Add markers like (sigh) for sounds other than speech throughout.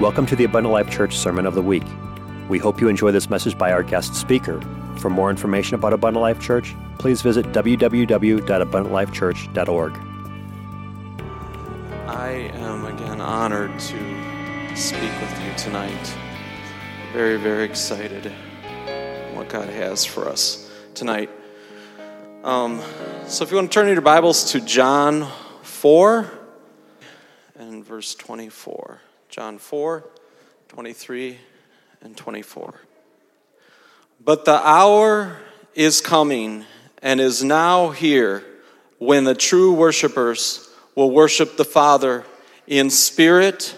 Welcome to the Abundant Life Church Sermon of the Week. We hope you enjoy this message by our guest speaker. For more information about Abundant Life Church, please visit www.abundantlifechurch.org. I am again honored to speak with you tonight. Very, very excited what God has for us tonight. Um, so, if you want to turn your Bibles to John 4 and verse 24. John 4, 23, and 24. But the hour is coming and is now here when the true worshipers will worship the Father in spirit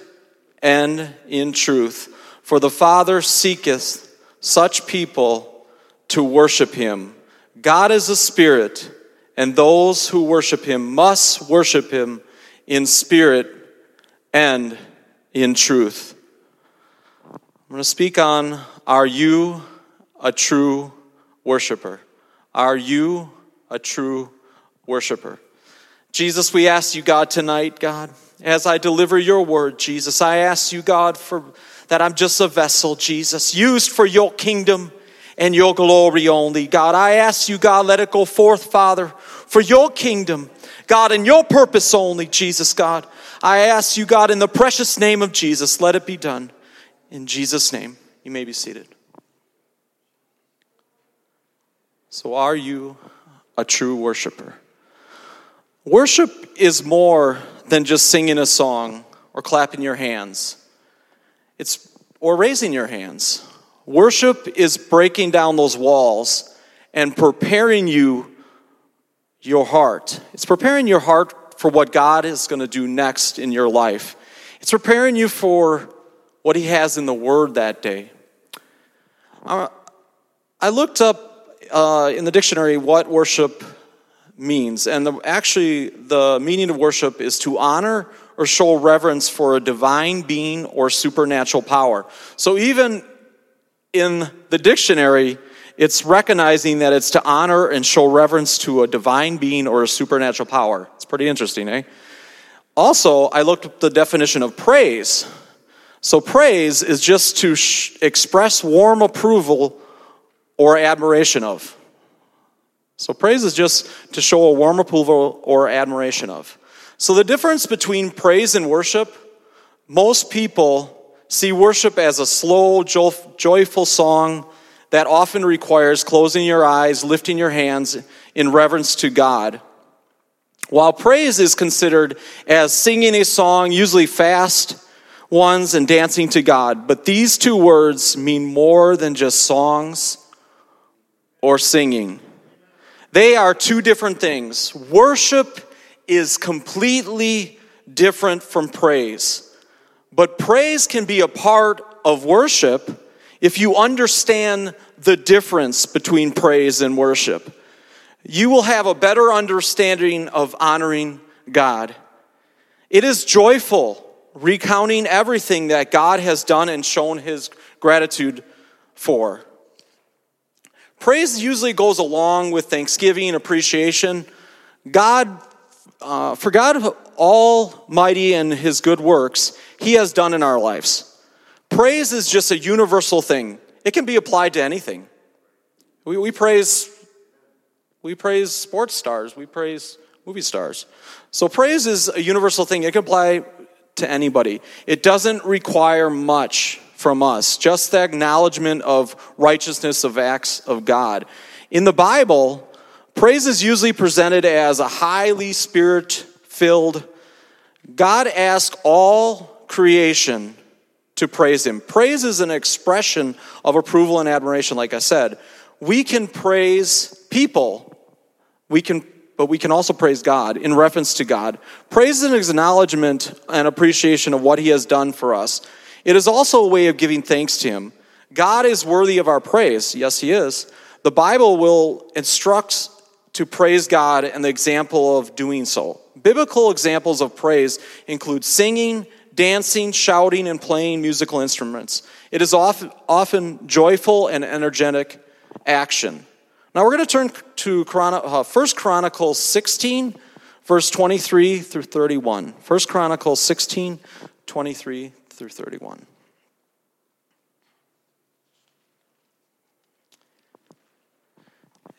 and in truth. For the Father seeketh such people to worship him. God is a spirit, and those who worship him must worship him in spirit and in truth. I'm going to speak on Are you a true worshiper? Are you a true worshiper? Jesus, we ask you, God, tonight, God, as I deliver your word, Jesus, I ask you, God, for that I'm just a vessel, Jesus, used for your kingdom and your glory only. God, I ask you, God, let it go forth, Father, for your kingdom, God, and your purpose only, Jesus, God. I ask you, God, in the precious name of Jesus, let it be done. In Jesus' name, you may be seated. So, are you a true worshiper? Worship is more than just singing a song or clapping your hands. It's or raising your hands. Worship is breaking down those walls and preparing you your heart. It's preparing your heart for what God is going to do next in your life. It's preparing you for what He has in the Word that day. Uh, I looked up uh, in the dictionary what worship means, and the, actually, the meaning of worship is to honor or show reverence for a divine being or supernatural power. So, even in the dictionary, it's recognizing that it's to honor and show reverence to a divine being or a supernatural power. It's pretty interesting, eh? Also, I looked up the definition of praise. So, praise is just to sh- express warm approval or admiration of. So, praise is just to show a warm approval or admiration of. So, the difference between praise and worship, most people see worship as a slow, joyful song that often requires closing your eyes, lifting your hands in reverence to God. While praise is considered as singing a song, usually fast ones, and dancing to God. But these two words mean more than just songs or singing. They are two different things. Worship is completely different from praise. But praise can be a part of worship if you understand the difference between praise and worship, you will have a better understanding of honoring God. It is joyful recounting everything that God has done and shown his gratitude for. Praise usually goes along with thanksgiving, appreciation. God, uh, for God Almighty and his good works, he has done in our lives. Praise is just a universal thing. It can be applied to anything. We, we praise we praise sports stars, we praise movie stars. So praise is a universal thing. It can apply to anybody. It doesn't require much from us, just the acknowledgement of righteousness of acts of God. In the Bible, praise is usually presented as a highly spirit filled. God asks all creation to praise Him. Praise is an expression of approval and admiration, like I said. We can praise people, we can, but we can also praise God in reference to God. Praise is an acknowledgement and appreciation of what He has done for us. It is also a way of giving thanks to Him. God is worthy of our praise. Yes, He is. The Bible will instruct to praise God and the example of doing so. Biblical examples of praise include singing, dancing, shouting, and playing musical instruments. It is often, often joyful and energetic action. Now we're going to turn to Chron- uh, 1 Chronicles 16, verse 23 through 31. 1 Chronicles 16, 23 through 31.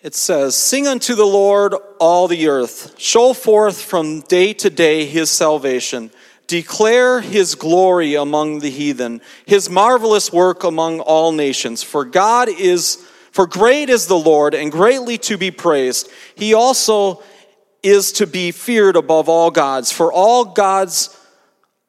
It says, Sing unto the Lord all the earth, show forth from day to day his salvation. Declare his glory among the heathen, his marvelous work among all nations. For God is, for great is the Lord and greatly to be praised. He also is to be feared above all gods. For all gods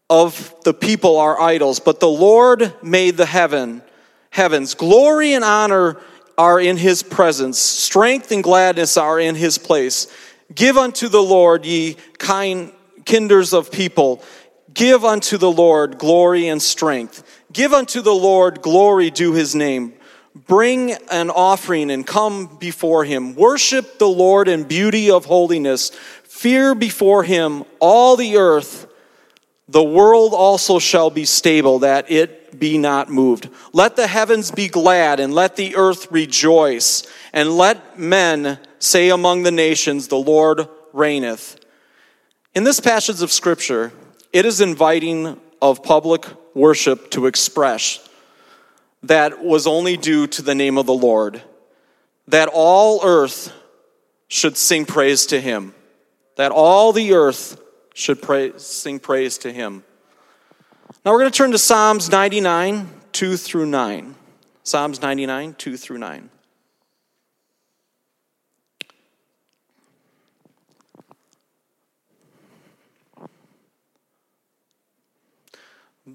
of the people are idols, but the Lord made the heaven, heavens. Glory and honor are in his presence. Strength and gladness are in his place. Give unto the Lord, ye kind kinders of people. Give unto the Lord glory and strength. Give unto the Lord glory due his name. Bring an offering and come before him. Worship the Lord in beauty of holiness. Fear before him all the earth. The world also shall be stable, that it be not moved. Let the heavens be glad, and let the earth rejoice, and let men say among the nations, The Lord reigneth. In this passage of Scripture, it is inviting of public worship to express that was only due to the name of the Lord, that all earth should sing praise to him, that all the earth should sing praise to him. Now we're going to turn to Psalms 99, 2 through 9. Psalms 99, 2 through 9.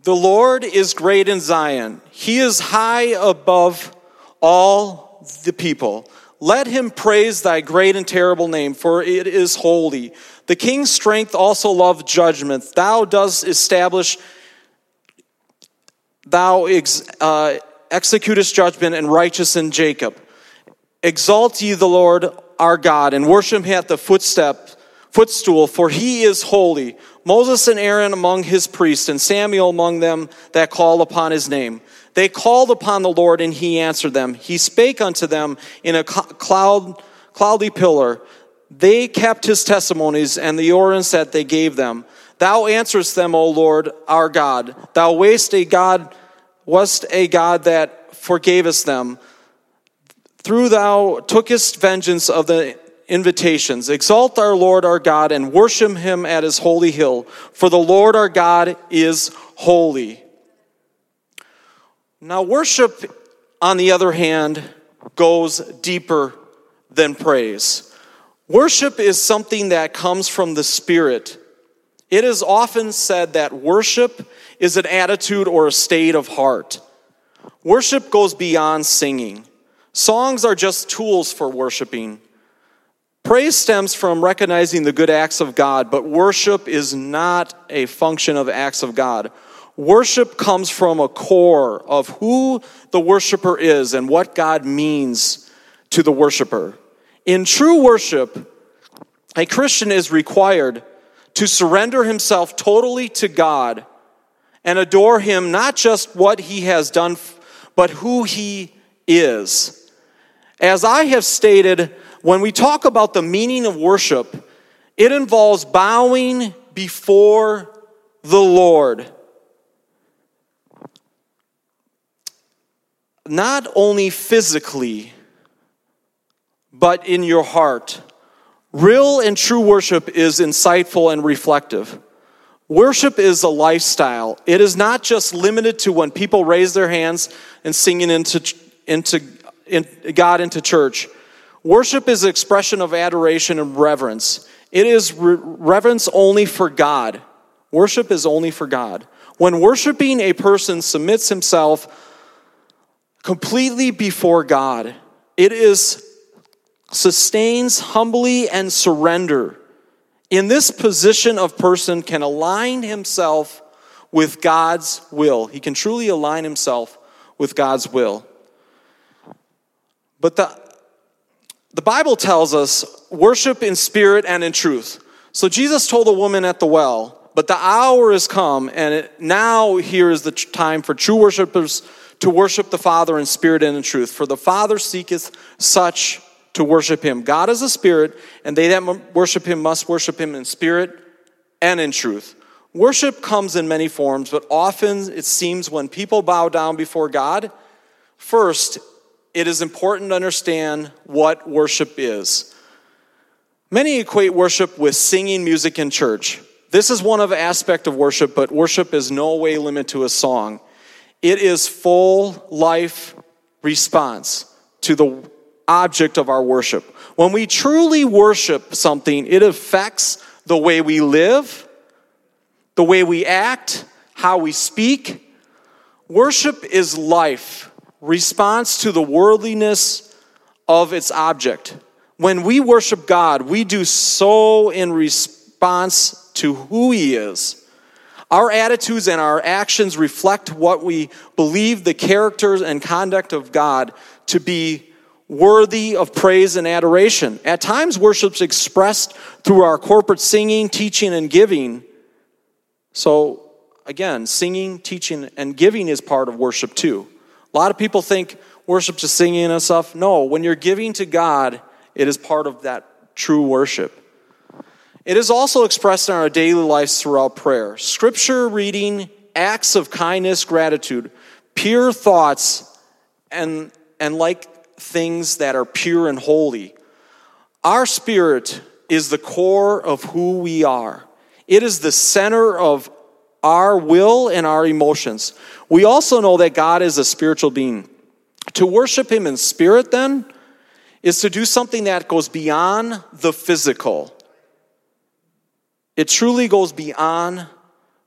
The Lord is great in Zion. He is high above all the people. Let him praise thy great and terrible name, for it is holy. The king's strength also loved judgment. Thou dost establish, thou ex, uh, executest judgment and righteous in Jacob. Exalt ye the Lord our God, and worship him at the footstep, footstool, for he is holy. Moses and Aaron among his priests, and Samuel among them that call upon his name. They called upon the Lord, and he answered them. He spake unto them in a cloud, cloudy pillar. They kept his testimonies and the ordinance that they gave them. Thou answerest them, O Lord, our God. Thou wast a God, wast a God that forgavest them. Through thou tookest vengeance of the invitations. Exalt our Lord our God and worship him at his holy hill, for the Lord our God is holy. Now, worship, on the other hand, goes deeper than praise. Worship is something that comes from the Spirit. It is often said that worship is an attitude or a state of heart. Worship goes beyond singing. Songs are just tools for worshiping. Praise stems from recognizing the good acts of God, but worship is not a function of acts of God. Worship comes from a core of who the worshiper is and what God means to the worshiper. In true worship, a Christian is required to surrender himself totally to God and adore him not just what he has done, but who he is. As I have stated, when we talk about the meaning of worship, it involves bowing before the Lord. Not only physically, but in your heart. Real and true worship is insightful and reflective. Worship is a lifestyle. It is not just limited to when people raise their hands and singing into, into in, God into church. Worship is expression of adoration and reverence. It is re- reverence only for God. Worship is only for God. When worshiping, a person submits himself completely before God. It is sustains humbly and surrender. In this position of person can align himself with God's will. He can truly align himself with God's will. But the the Bible tells us worship in spirit and in truth. So Jesus told the woman at the well, but the hour is come, and it, now here is the time for true worshipers to worship the Father in spirit and in truth. For the Father seeketh such to worship him. God is a spirit, and they that worship him must worship him in spirit and in truth. Worship comes in many forms, but often it seems when people bow down before God, first it is important to understand what worship is. Many equate worship with singing music in church. This is one of aspect of worship, but worship is no way limited to a song. It is full life response to the object of our worship. When we truly worship something, it affects the way we live, the way we act, how we speak. Worship is life, response to the worldliness of its object. When we worship God, we do so in response to who He is. Our attitudes and our actions reflect what we believe the characters and conduct of God to be worthy of praise and adoration. At times, worship's expressed through our corporate singing, teaching, and giving. So, again, singing, teaching, and giving is part of worship too. A lot of people think worship just singing and stuff. No, when you're giving to God, it is part of that true worship. It is also expressed in our daily lives throughout prayer. Scripture reading, acts of kindness, gratitude, pure thoughts, and, and like things that are pure and holy. Our spirit is the core of who we are. It is the center of our will and our emotions. We also know that God is a spiritual being. To worship Him in spirit, then, is to do something that goes beyond the physical. It truly goes beyond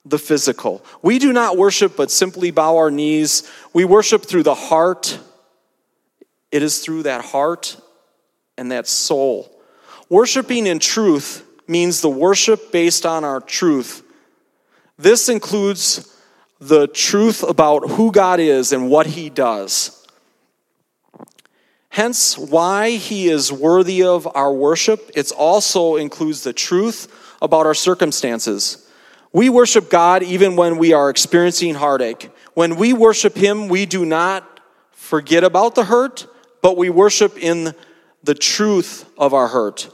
the physical. We do not worship but simply bow our knees. We worship through the heart. It is through that heart and that soul. Worshiping in truth means the worship based on our truth. This includes the truth about who God is and what He does. Hence, why He is worthy of our worship. It also includes the truth about our circumstances. We worship God even when we are experiencing heartache. When we worship Him, we do not forget about the hurt, but we worship in the truth of our hurt.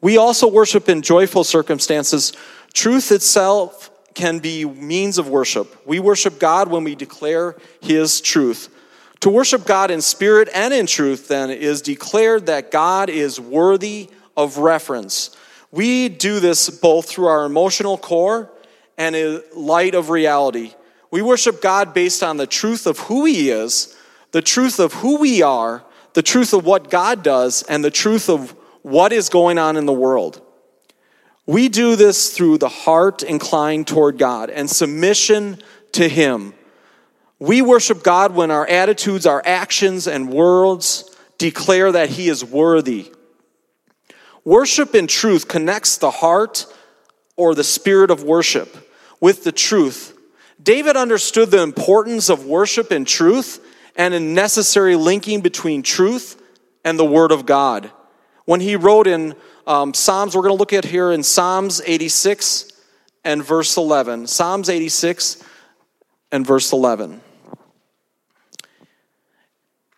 We also worship in joyful circumstances. Truth itself can be means of worship. We worship God when we declare His truth. To worship God in spirit and in truth, then, is declared that God is worthy of reference. We do this both through our emotional core and in light of reality. We worship God based on the truth of who He is, the truth of who we are, the truth of what God does, and the truth of what is going on in the world. We do this through the heart inclined toward God and submission to Him. We worship God when our attitudes, our actions, and words declare that He is worthy. Worship in truth connects the heart or the spirit of worship with the truth. David understood the importance of worship in truth and a necessary linking between truth and the Word of God. When he wrote in um, Psalms, we're going to look at here in Psalms 86 and verse 11. Psalms 86 and verse 11.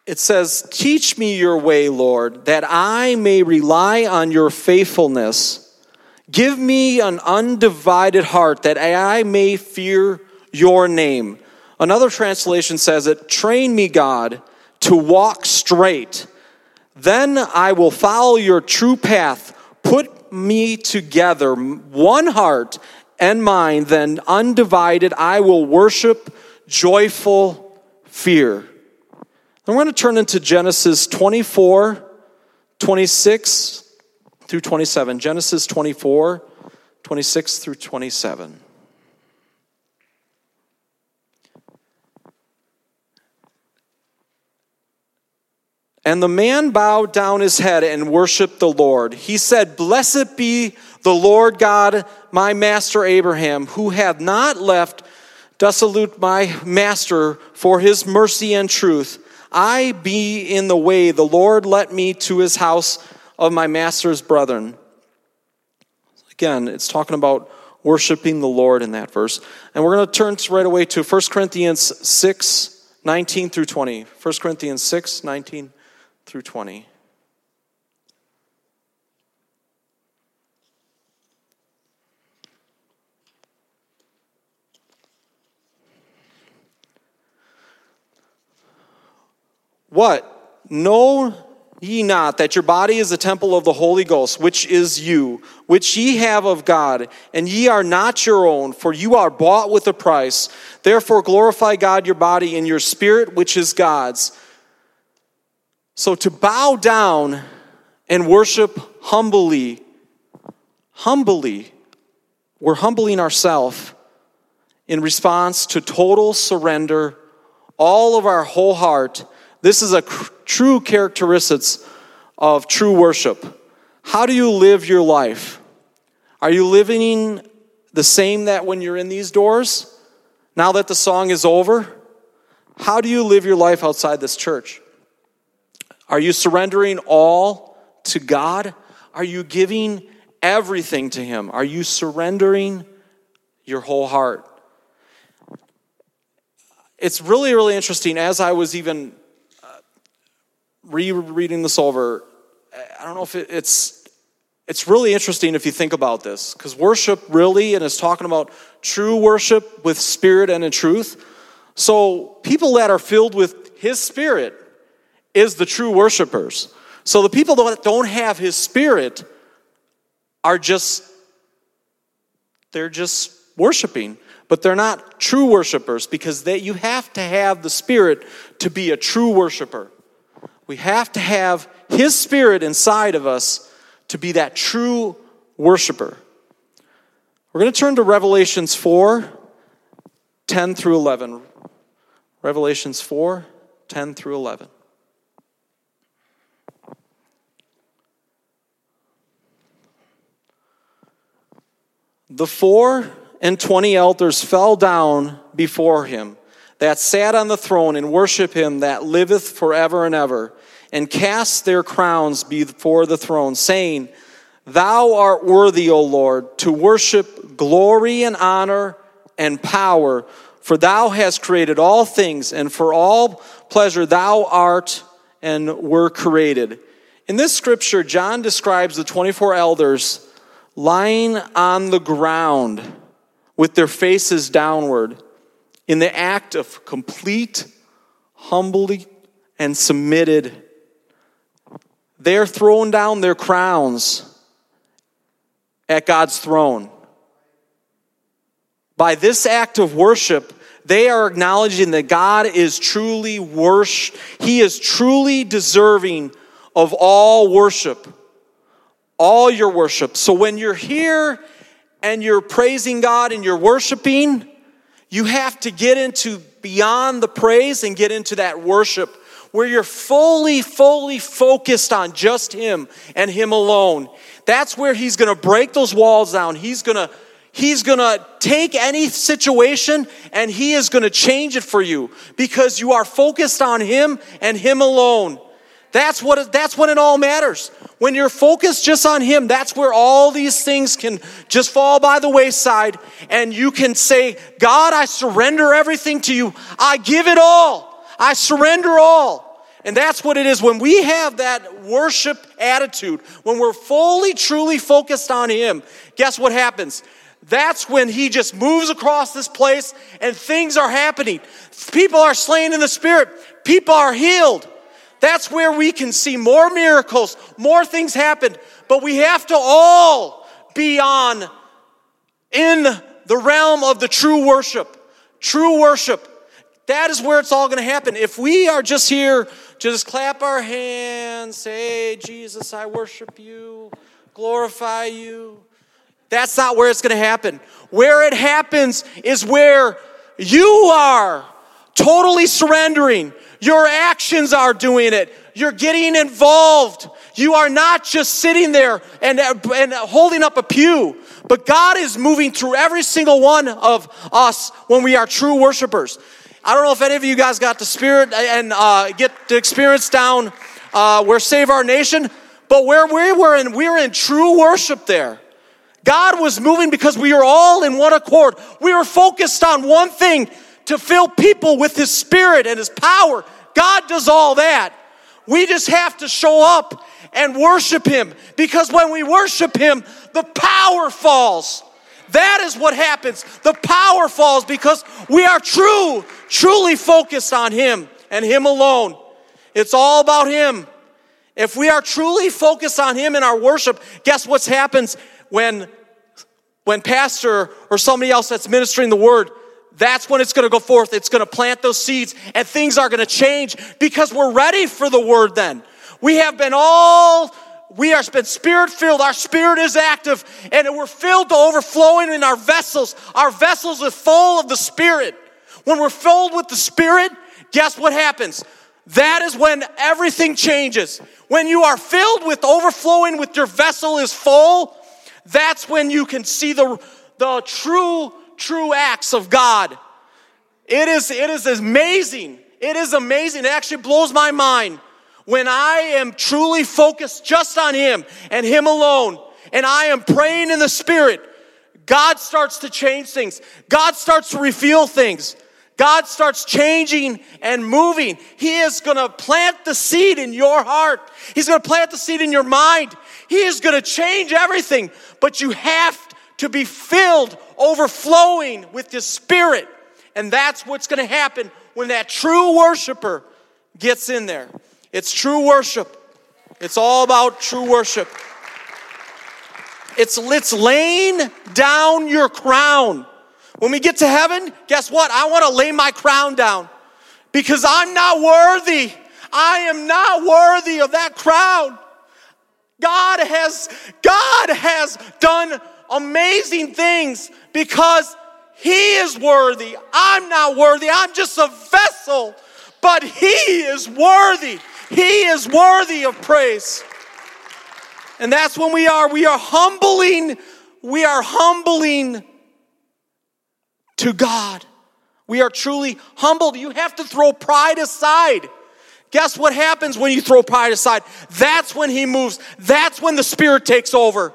It says, Teach me your way, Lord, that I may rely on your faithfulness. Give me an undivided heart that I may fear your name. Another translation says it Train me, God, to walk straight. Then I will follow your true path. Me together, one heart and mind, then undivided, I will worship joyful fear. I'm going to turn into Genesis 24, 26 through 27. Genesis 24, 26 through 27. And the man bowed down his head and worshiped the Lord. He said, Blessed be the Lord God, my master Abraham, who hath not left desolate my master for his mercy and truth I be in the way, the Lord let me to his house of my master's brethren. Again, it's talking about worshiping the Lord in that verse. And we're going to turn right away to 1 Corinthians 6, 19 through 20. 1 Corinthians 6, 19 through 20. What? Know ye not that your body is the temple of the Holy Ghost, which is you, which ye have of God, and ye are not your own, for you are bought with a price. Therefore glorify God your body and your spirit, which is God's. So to bow down and worship humbly, humbly, we're humbling ourselves in response to total surrender, all of our whole heart. This is a true characteristics of true worship. How do you live your life? Are you living the same that when you're in these doors? Now that the song is over? How do you live your life outside this church? Are you surrendering all to God? Are you giving everything to Him? Are you surrendering your whole heart? It's really, really interesting as I was even uh, rereading this over, I don't know if it, it's it's really interesting if you think about this because worship really and is talking about true worship with spirit and in truth. So people that are filled with His Spirit is the true worshipers. So the people that don't have His Spirit are just they're just worshiping but they're not true worshipers because they, you have to have the spirit to be a true worshiper we have to have His Spirit inside of us to be that true worshiper. We're going to turn to Revelations 4 10 through 11. Revelations 4 10 through 11. The four and twenty elders fell down before him that sat on the throne and worship him that liveth forever and ever, and cast their crowns before the throne, saying, Thou art worthy, O Lord, to worship glory and honor and power, for thou hast created all things, and for all pleasure thou art and were created. In this scripture, John describes the 24 elders lying on the ground with their faces downward in the act of complete, humbly, and submitted. They're throwing down their crowns at God's throne. By this act of worship, they are acknowledging that God is truly worship. He is truly deserving of all worship. All your worship. So when you're here and you're praising God and you're worshiping, you have to get into beyond the praise and get into that worship where you're fully, fully focused on just Him and Him alone. That's where He's gonna break those walls down. He's gonna He's gonna take any situation and He is gonna change it for you because you are focused on Him and Him alone. That's what that's when it all matters. When you're focused just on him, that's where all these things can just fall by the wayside and you can say, "God, I surrender everything to you. I give it all. I surrender all." And that's what it is when we have that worship attitude, when we're fully truly focused on him. Guess what happens? That's when he just moves across this place and things are happening. People are slain in the spirit. People are healed. That's where we can see more miracles, more things happen. But we have to all be on in the realm of the true worship. True worship. That is where it's all going to happen. If we are just here, just clap our hands, say, Jesus, I worship you, glorify you. That's not where it's going to happen. Where it happens is where you are totally surrendering. Your actions are doing it. You're getting involved. You are not just sitting there and, and holding up a pew, but God is moving through every single one of us when we are true worshipers. I don't know if any of you guys got the spirit and uh, get the experience down uh, where Save Our Nation, but where we were in, we were in true worship there. God was moving because we were all in one accord. We were focused on one thing to fill people with His Spirit and His power God does all that. We just have to show up and worship Him because when we worship Him, the power falls. That is what happens. The power falls because we are true, truly focused on Him and Him alone. It's all about Him. If we are truly focused on Him in our worship, guess what happens when, when pastor or somebody else that's ministering the word, that's when it's going to go forth. It's going to plant those seeds and things are going to change because we're ready for the word then. We have been all, we are been spirit filled. Our spirit is active and we're filled to overflowing in our vessels. Our vessels are full of the spirit. When we're filled with the spirit, guess what happens? That is when everything changes. When you are filled with overflowing with your vessel is full, that's when you can see the, the true, true acts of God. It is, it is amazing. It is amazing. It actually blows my mind when I am truly focused just on Him and Him alone, and I am praying in the Spirit. God starts to change things. God starts to reveal things. God starts changing and moving. He is going to plant the seed in your heart. He's going to plant the seed in your mind. He is going to change everything, but you have to be filled, overflowing with the Spirit. And that's what's going to happen when that true worshiper gets in there. It's true worship. It's all about true worship. It's, it's laying down your crown. When we get to heaven, guess what? I want to lay my crown down because I'm not worthy. I am not worthy of that crown. God has, God has done amazing things because He is worthy. I'm not worthy. I'm just a vessel, but He is worthy. He is worthy of praise. And that's when we are, we are humbling, we are humbling to God. We are truly humbled. You have to throw pride aside. Guess what happens when you throw pride aside? That's when He moves. That's when the Spirit takes over.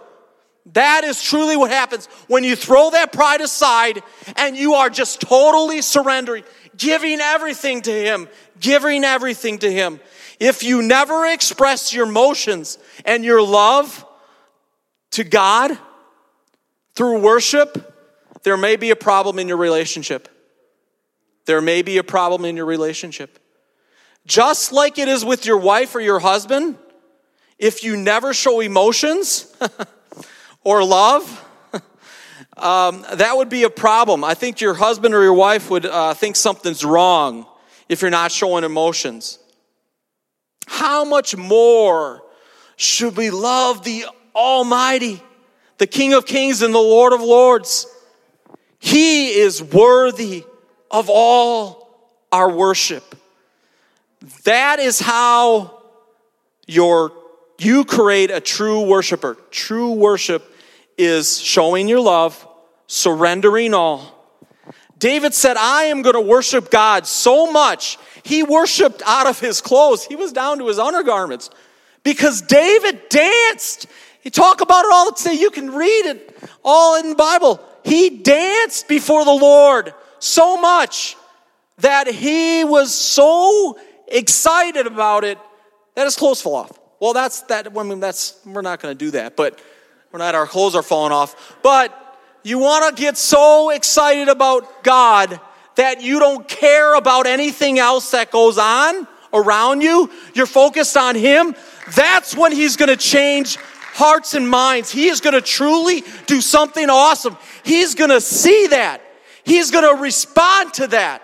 That is truly what happens when you throw that pride aside and you are just totally surrendering, giving everything to Him, giving everything to Him. If you never express your emotions and your love to God through worship, there may be a problem in your relationship. There may be a problem in your relationship. Just like it is with your wife or your husband, if you never show emotions (laughs) or love, (laughs) um, that would be a problem. I think your husband or your wife would uh, think something's wrong if you're not showing emotions. How much more should we love the Almighty, the King of Kings and the Lord of Lords? He is worthy of all our worship. That is how your you create a true worshiper. True worship is showing your love, surrendering all. David said, I am going to worship God so much. He worshiped out of his clothes. He was down to his undergarments because David danced. You talk about it all the time. You can read it all in the Bible. He danced before the Lord so much that he was so excited about it that his clothes fell off. Well, that's that. I mean, that's we're not going to do that, but we're not. Our clothes are falling off. But you want to get so excited about God that you don't care about anything else that goes on around you. You're focused on Him. That's when He's going to change hearts and minds. He is going to truly do something awesome. He's going to see that. He's going to respond to that.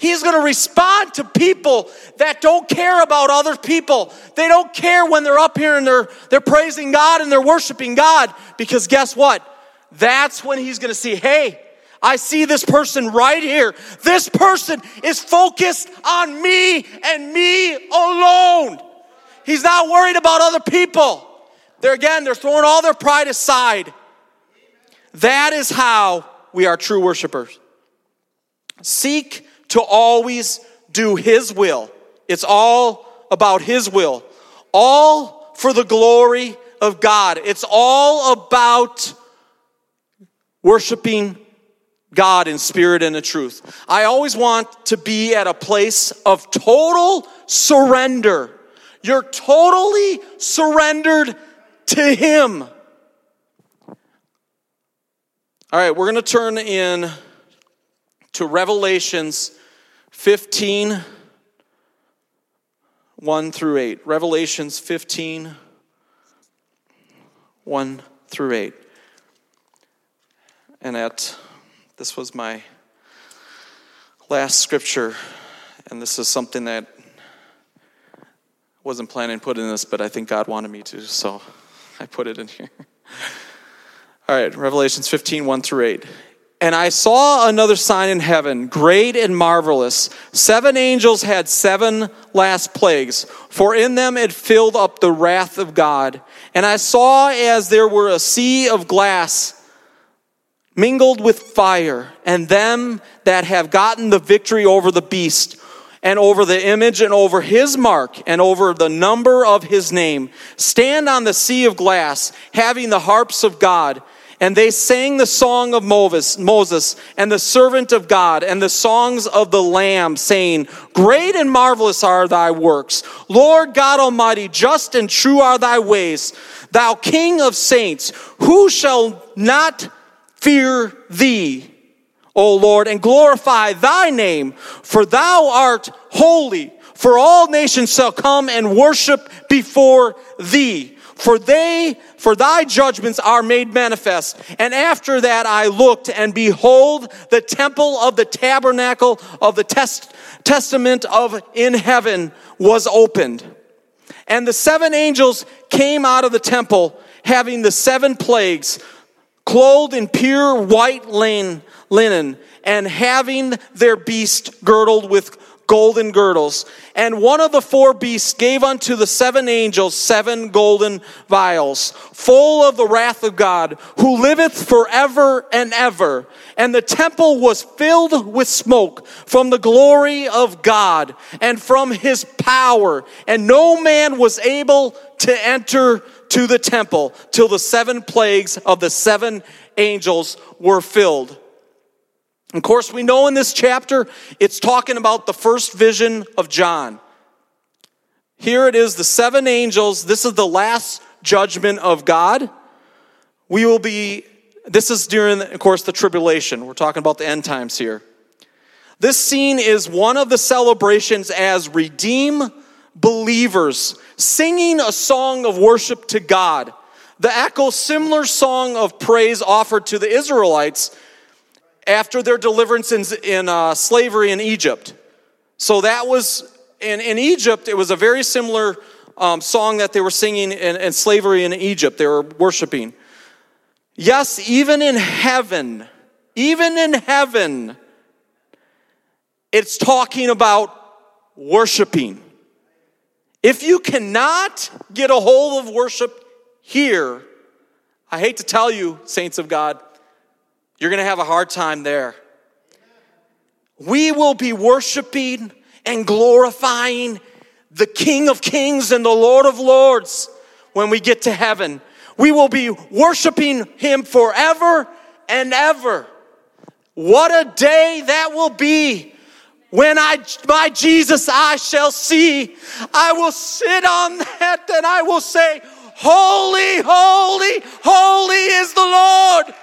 He's going to respond to people that don't care about other people. They don't care when they're up here and they're, they're praising God and they're worshiping God because guess what? That's when he's going to see, hey, I see this person right here. This person is focused on me and me alone. He's not worried about other people. They're again, they're throwing all their pride aside. That is how we are true worshipers. Seek to always do His will. It's all about His will. All for the glory of God. It's all about worshiping God in spirit and in truth. I always want to be at a place of total surrender. You're totally surrendered to Him. All right, we're going to turn in to Revelations 15, 1 through 8. Revelations 15, 1 through 8. And at this was my last scripture, and this is something that wasn't planning to put in this, but I think God wanted me to, so (laughs) I put it in here. All right, Revelations 15, 1 through 8. And I saw another sign in heaven, great and marvelous. Seven angels had seven last plagues, for in them it filled up the wrath of God. And I saw as there were a sea of glass mingled with fire, and them that have gotten the victory over the beast, and over the image, and over his mark, and over the number of his name, stand on the sea of glass, having the harps of God and they sang the song of Moses and the servant of God and the songs of the Lamb, saying, Great and marvelous are thy works. Lord God Almighty, just and true are thy ways. Thou King of saints, who shall not fear thee, O Lord, and glorify thy name? For thou art holy. For all nations shall come and worship before thee for they, for thy judgments are made manifest. And after that I looked, and behold, the temple of the tabernacle of the test, testament of in heaven was opened. And the seven angels came out of the temple, having the seven plagues, clothed in pure white linen, and having their beast girdled with golden girdles. And one of the four beasts gave unto the seven angels seven golden vials, full of the wrath of God, who liveth forever and ever. And the temple was filled with smoke from the glory of God and from his power. And no man was able to enter to the temple till the seven plagues of the seven angels were filled. Of course, we know in this chapter it's talking about the first vision of John. Here it is the seven angels. This is the last judgment of God. We will be, this is during, of course, the tribulation. We're talking about the end times here. This scene is one of the celebrations as redeem believers singing a song of worship to God. The echo similar song of praise offered to the Israelites after their deliverance in, in uh, slavery in Egypt. So that was, in, in Egypt, it was a very similar um, song that they were singing in, in slavery in Egypt. They were worshiping. Yes, even in heaven, even in heaven, it's talking about worshiping. If you cannot get a hold of worship here, I hate to tell you, saints of God, you're going to have a hard time there. We will be worshiping and glorifying the King of Kings and the Lord of Lords when we get to heaven. We will be worshiping Him forever and ever. What a day that will be when I, my Jesus, I shall see. I will sit on that and I will say, Holy, holy, holy is the Lord.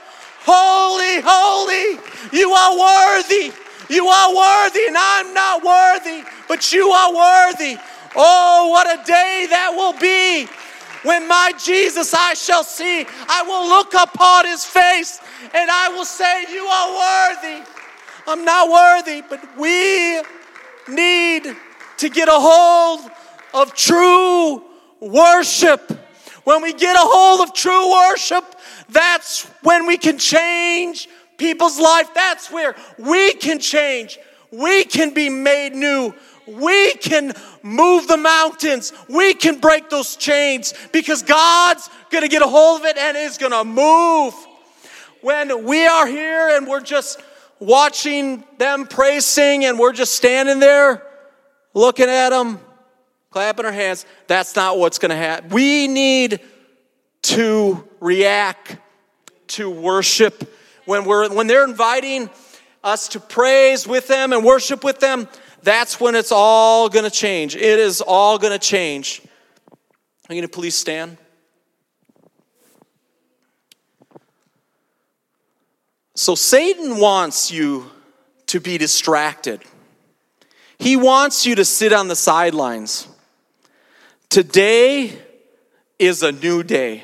Holy, holy, you are worthy. You are worthy, and I'm not worthy, but you are worthy. Oh, what a day that will be when my Jesus I shall see. I will look upon his face and I will say, You are worthy. I'm not worthy, but we need to get a hold of true worship. When we get a hold of true worship, that's when we can change people's life. That's where we can change. We can be made new. We can move the mountains. We can break those chains because God's going to get a hold of it and is going to move. When we are here and we're just watching them praise sing and we're just standing there looking at them, clapping our hands, that's not what's going to happen. We need to react to worship. When, we're, when they're inviting us to praise with them and worship with them, that's when it's all going to change. It is all going to change. Are you going to please stand? So, Satan wants you to be distracted. He wants you to sit on the sidelines. Today is a new day.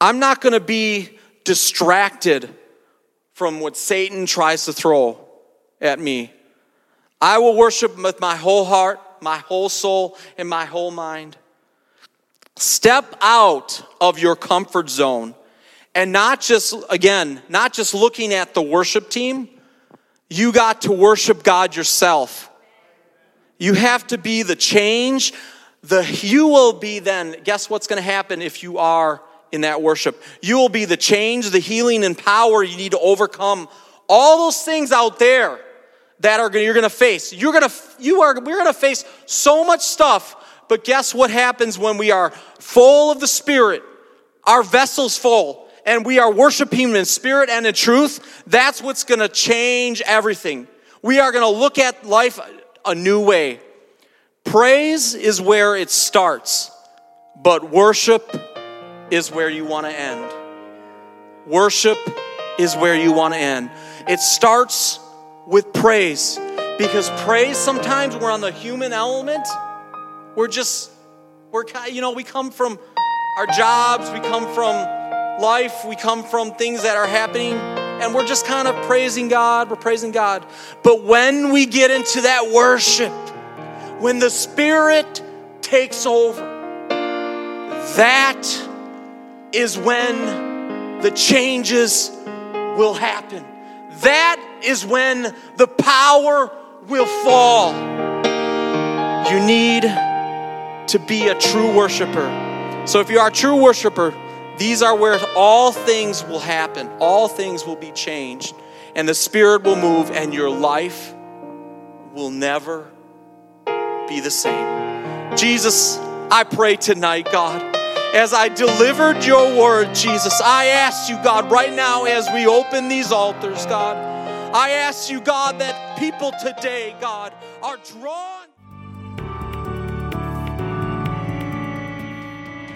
I'm not going to be distracted from what Satan tries to throw at me. I will worship with my whole heart, my whole soul, and my whole mind. Step out of your comfort zone and not just, again, not just looking at the worship team. You got to worship God yourself. You have to be the change. The you will be then. Guess what's going to happen if you are in that worship? You will be the change, the healing and power you need to overcome all those things out there that are you're going to face. You're going to you are we're going to face so much stuff. But guess what happens when we are full of the Spirit? Our vessel's full and we are worshiping in spirit and in truth. That's what's going to change everything. We are going to look at life a new way. Praise is where it starts, but worship is where you want to end. Worship is where you want to end. It starts with praise because praise sometimes we're on the human element. We're just, we're, you know, we come from our jobs, we come from life, we come from things that are happening and we're just kind of praising God, we're praising God. But when we get into that worship, when the Spirit takes over, that is when the changes will happen. That is when the power will fall. You need to be a true worshiper. So if you are a true worshiper, these are where all things will happen, all things will be changed, and the Spirit will move, and your life will never be the same. Jesus, I pray tonight, God, as I delivered your word, Jesus, I ask you, God, right now as we open these altars, God, I ask you, God, that people today, God, are drawn.